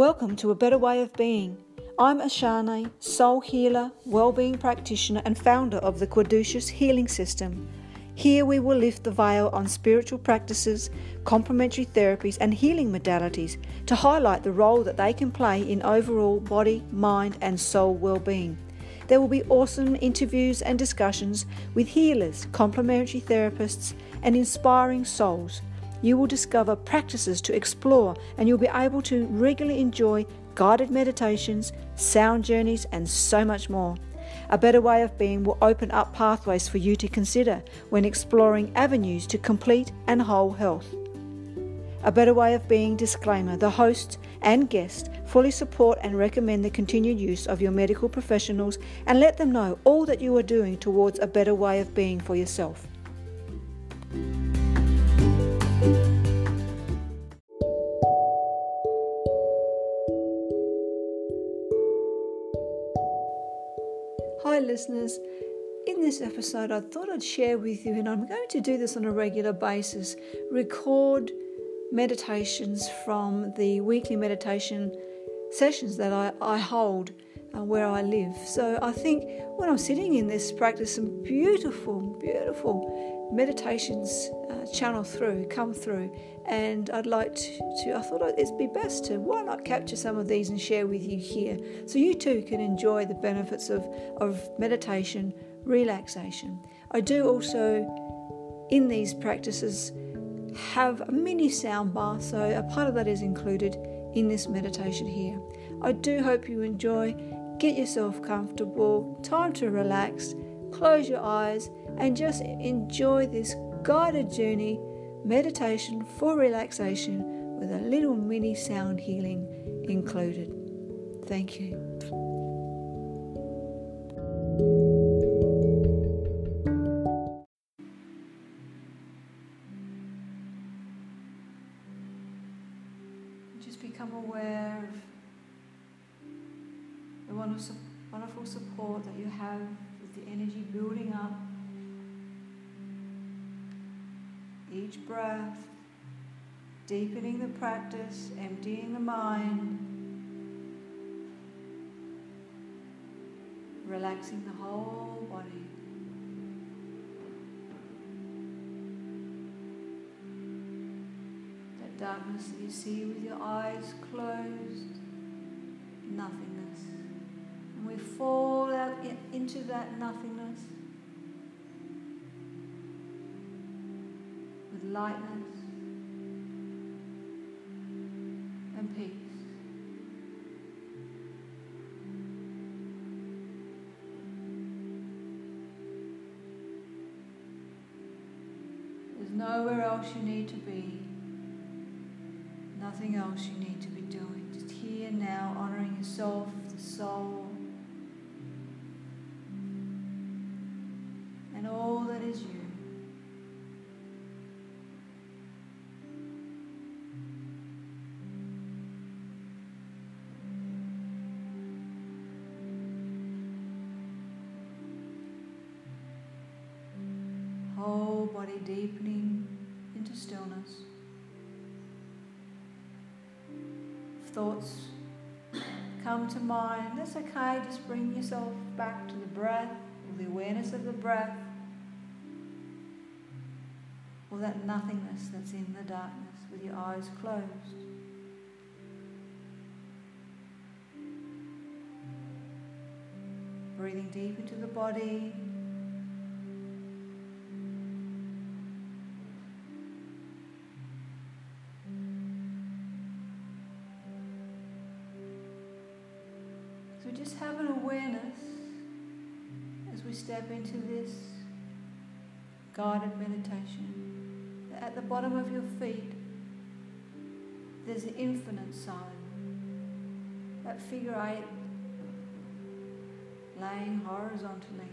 Welcome to A Better Way of Being. I'm Ashane, soul healer, well-being practitioner and founder of the Caduceus Healing System. Here we will lift the veil on spiritual practices, complementary therapies and healing modalities to highlight the role that they can play in overall body, mind and soul well-being. There will be awesome interviews and discussions with healers, complementary therapists and inspiring souls you will discover practices to explore and you'll be able to regularly enjoy guided meditations, sound journeys, and so much more. A better way of being will open up pathways for you to consider when exploring avenues to complete and whole health. A better way of being disclaimer the host and guest fully support and recommend the continued use of your medical professionals and let them know all that you are doing towards a better way of being for yourself. Listeners. In this episode, I thought I'd share with you, and I'm going to do this on a regular basis, record meditations from the weekly meditation sessions that I, I hold uh, where I live. So I think when I'm sitting in this practice, some beautiful, beautiful meditations uh, channel through, come through, and I'd like to, to, I thought it'd be best to why not capture some of these and share with you here so you too can enjoy the benefits of, of meditation, relaxation. I do also, in these practices, have a mini sound bar, so a part of that is included in this meditation here. I do hope you enjoy. Get yourself comfortable, time to relax, close your eyes, and just enjoy this guided journey meditation for relaxation with a little mini sound healing included. Thank you. Have with the energy building up each breath, deepening the practice, emptying the mind, relaxing the whole body. That darkness that you see with your eyes closed, nothingness. And we fall into that nothingness with lightness and peace. There's nowhere else you need to be, nothing else you need to be doing. Just here now, honoring yourself, the soul, body deepening into stillness. If thoughts come to mind, that's okay, just bring yourself back to the breath, the awareness of the breath, or that nothingness that's in the darkness with your eyes closed. Breathing deep into the body, So just have an awareness as we step into this guided meditation. That at the bottom of your feet, there's an infinite sign. That figure eight laying horizontally.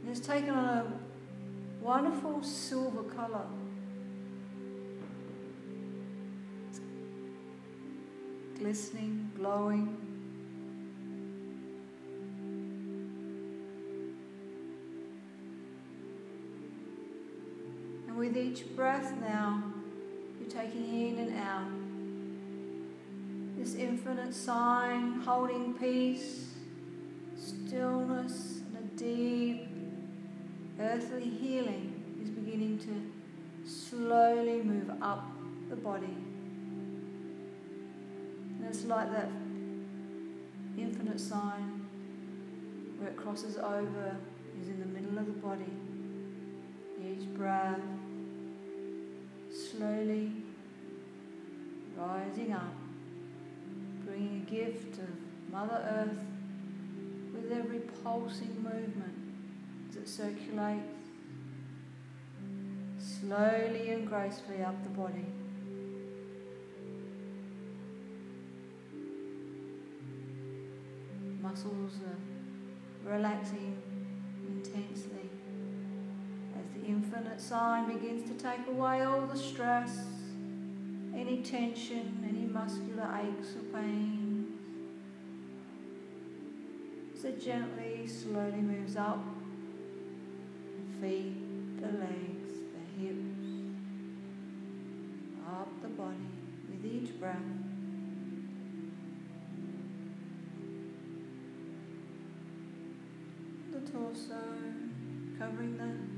And it's taken on a wonderful silver colour. glistening, glowing. With each breath now, you're taking in and out This infinite sign holding peace, stillness, and a deep earthly healing is beginning to slowly move up the body. And it's like that infinite sign where it crosses over is in the middle of the body. Each breath slowly rising up, bringing a gift of Mother Earth with every pulsing movement it circulates slowly and gracefully up the body. Muscles are relaxing intensely infinite sign begins to take away all the stress, any tension, any muscular aches or pains. So gently, slowly moves up the feet, the legs, the hips, up the body with each breath. The torso, covering the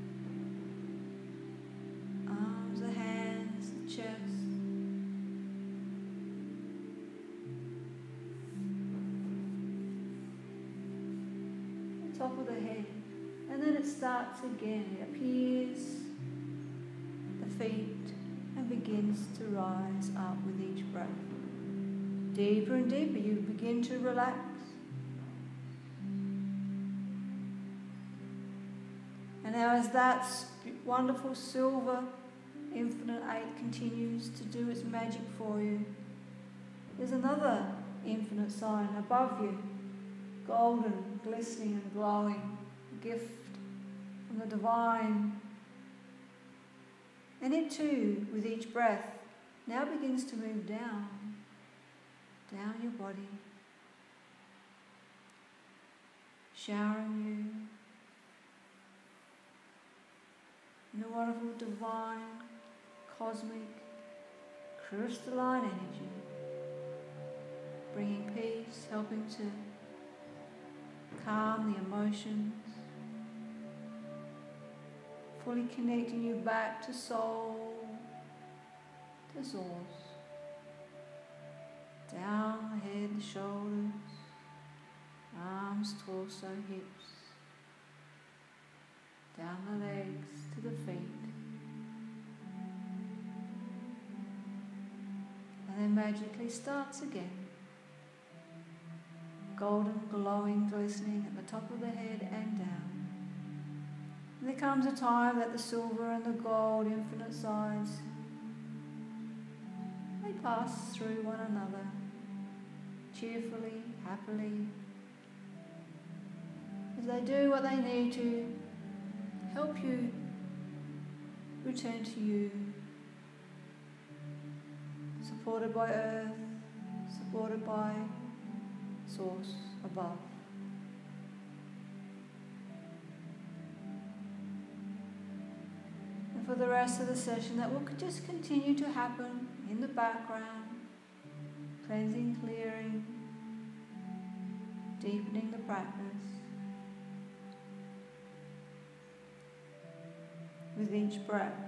of the head. And then it starts again. It appears the feet and begins to rise up with each breath. Deeper and deeper, you begin to relax. And now, as that wonderful silver infinite eight continues to do its magic for you, there's another infinite sign above you, golden, glistening, and glowing, gift from the divine. And it too, with each breath, now begins to move down, down your body, showering you in a wonderful divine, cosmic, crystalline energy, bringing peace, helping to calm the emotions, fully connecting you back to soul, to source, down the head, the shoulders, arms, torso, hips, down the legs to the feet. And then magically starts again. Golden, glowing, glistening at the top of the head and down. And there comes a time that the silver and the gold, infinite sides, they pass through one another, cheerfully, happily, as they do what they need to help you return to you, supported by earth, supported by source above. And for the rest of the session, that will just continue to happen in the background, cleansing, clearing, deepening the practice. with each breath.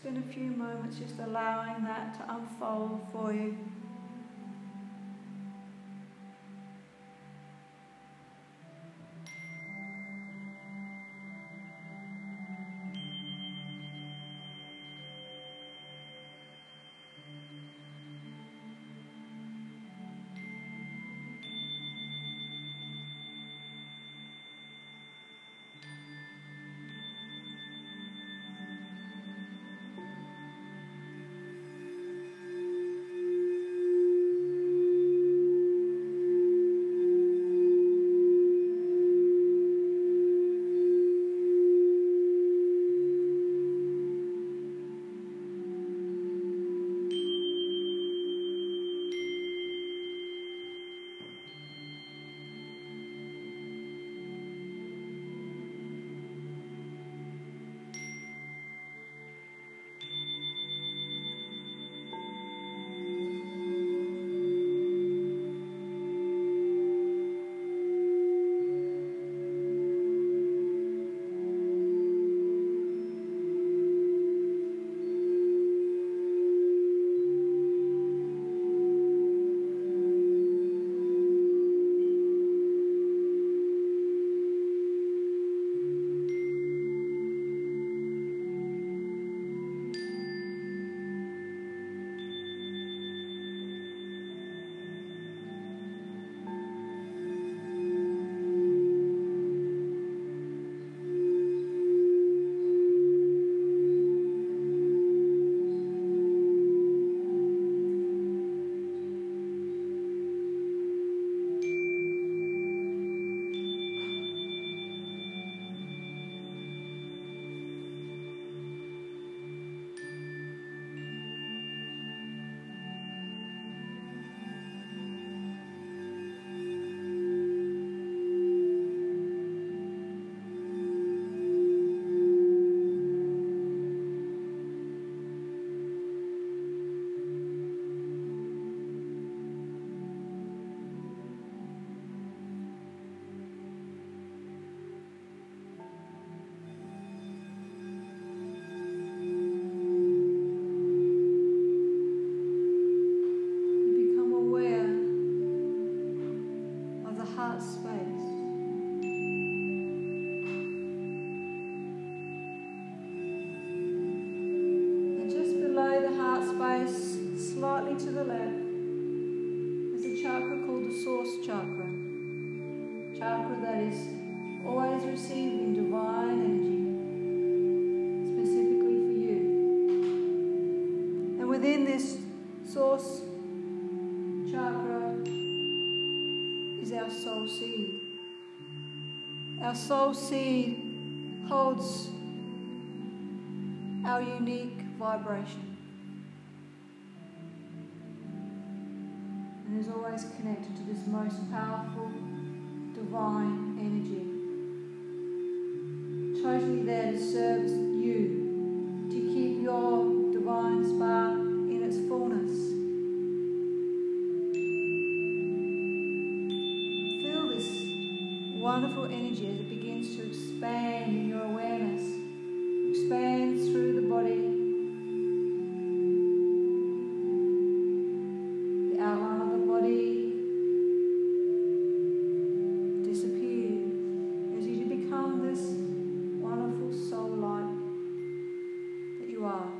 Spend a few moments just allowing that to unfold for you. That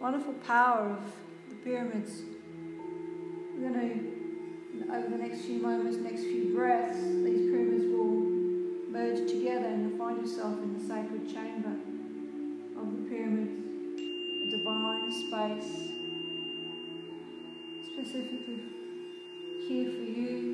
wonderful power of the pyramids, we're going to, over the next few moments, next few breaths, these pyramids will merge together and you'll find yourself in the sacred chamber of the pyramids, a divine space specifically here for you.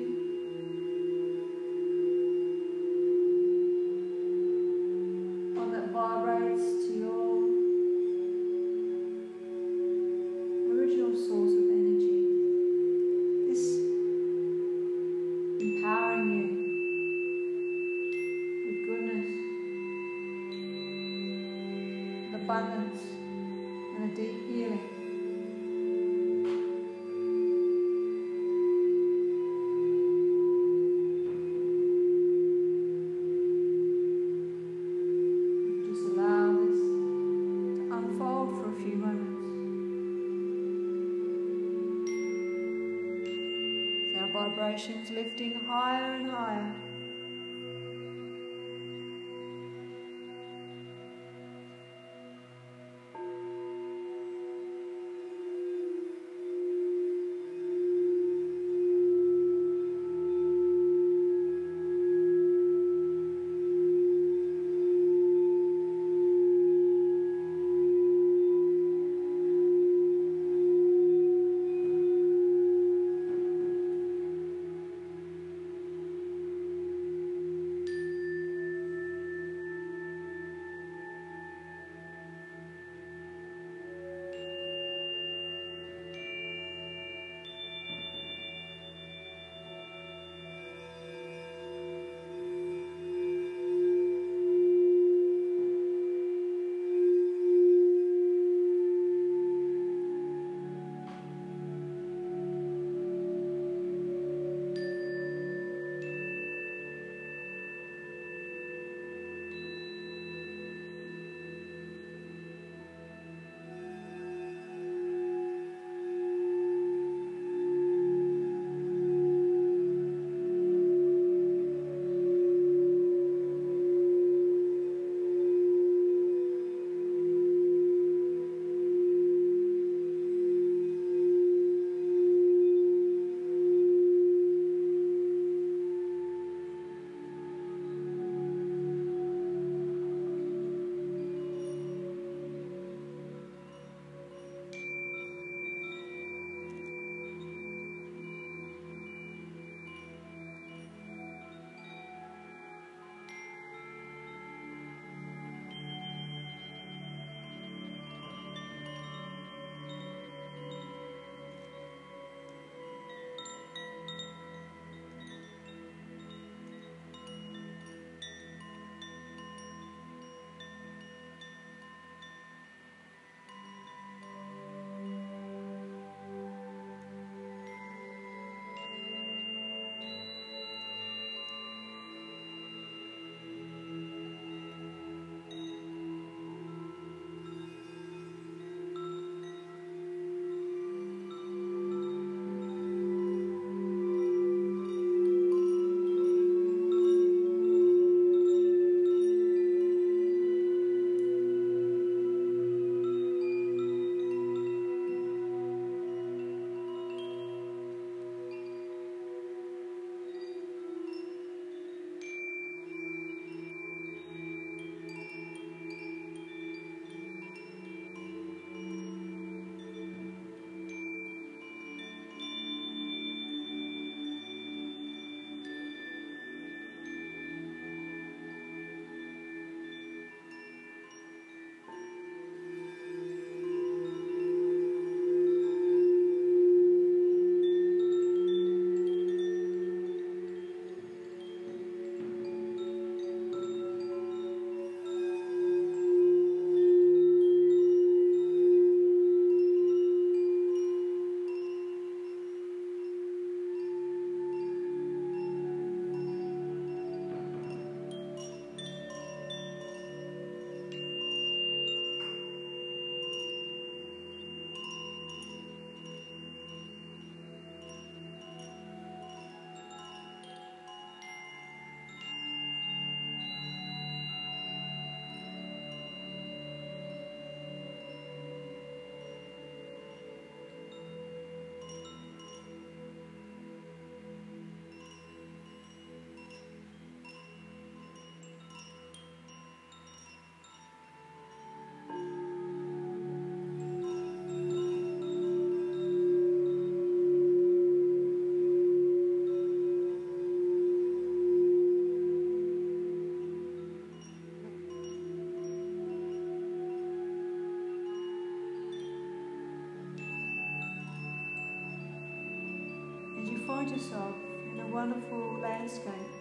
Wonderful landscape.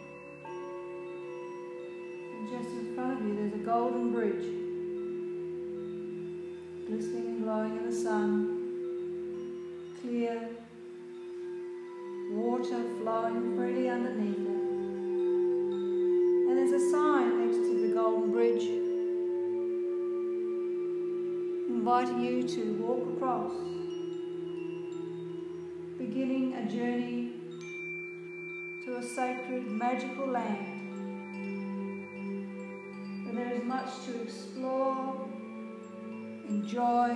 And just in front of you, there's a golden bridge, glistening and glowing in the sun, clear, water flowing freely underneath it. And there's a sign next to the golden bridge. Inviting you to walk across, beginning a journey a sacred, magical land where there is much to explore, enjoy,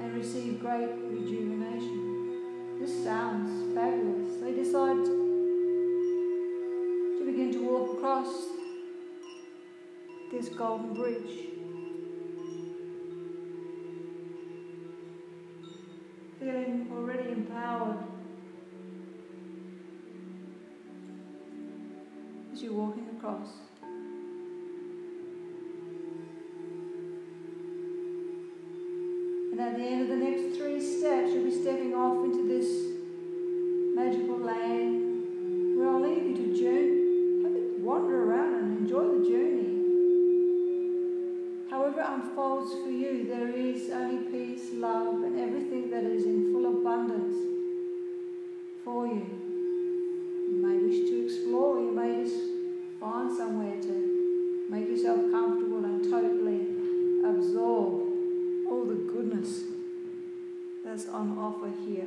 and receive great rejuvenation. This sounds fabulous. They decide to begin to walk across this golden bridge. Empowered as you're walking across. On offer here.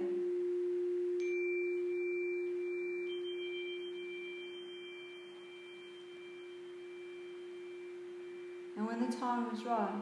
And when the time is right,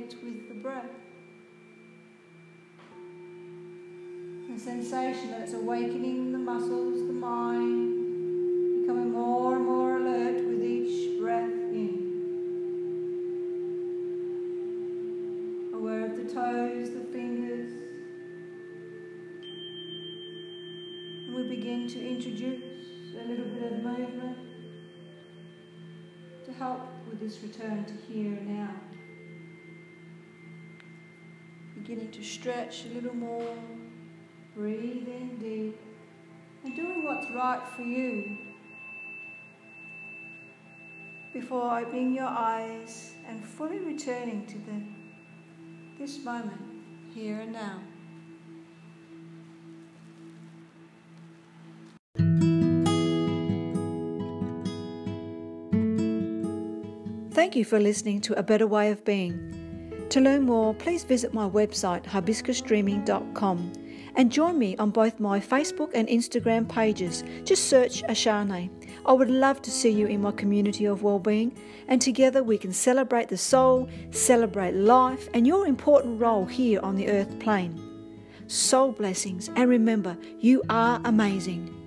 with the breath. The sensation that it's awakening the muscles, the mind, becoming more and more alert with each breath in. Aware of the toes, the fingers. And we begin to introduce a little bit of movement to help with this return to here and now. Beginning to stretch a little more. Breathe in deep and doing what's right for you before opening your eyes and fully returning to the this moment here and now. Thank you for listening to A Better Way of Being. To learn more, please visit my website hibiscusdreaming.com and join me on both my Facebook and Instagram pages. Just search Ashane. I would love to see you in my community of well-being and together we can celebrate the soul, celebrate life and your important role here on the earth plane. Soul blessings and remember, you are amazing.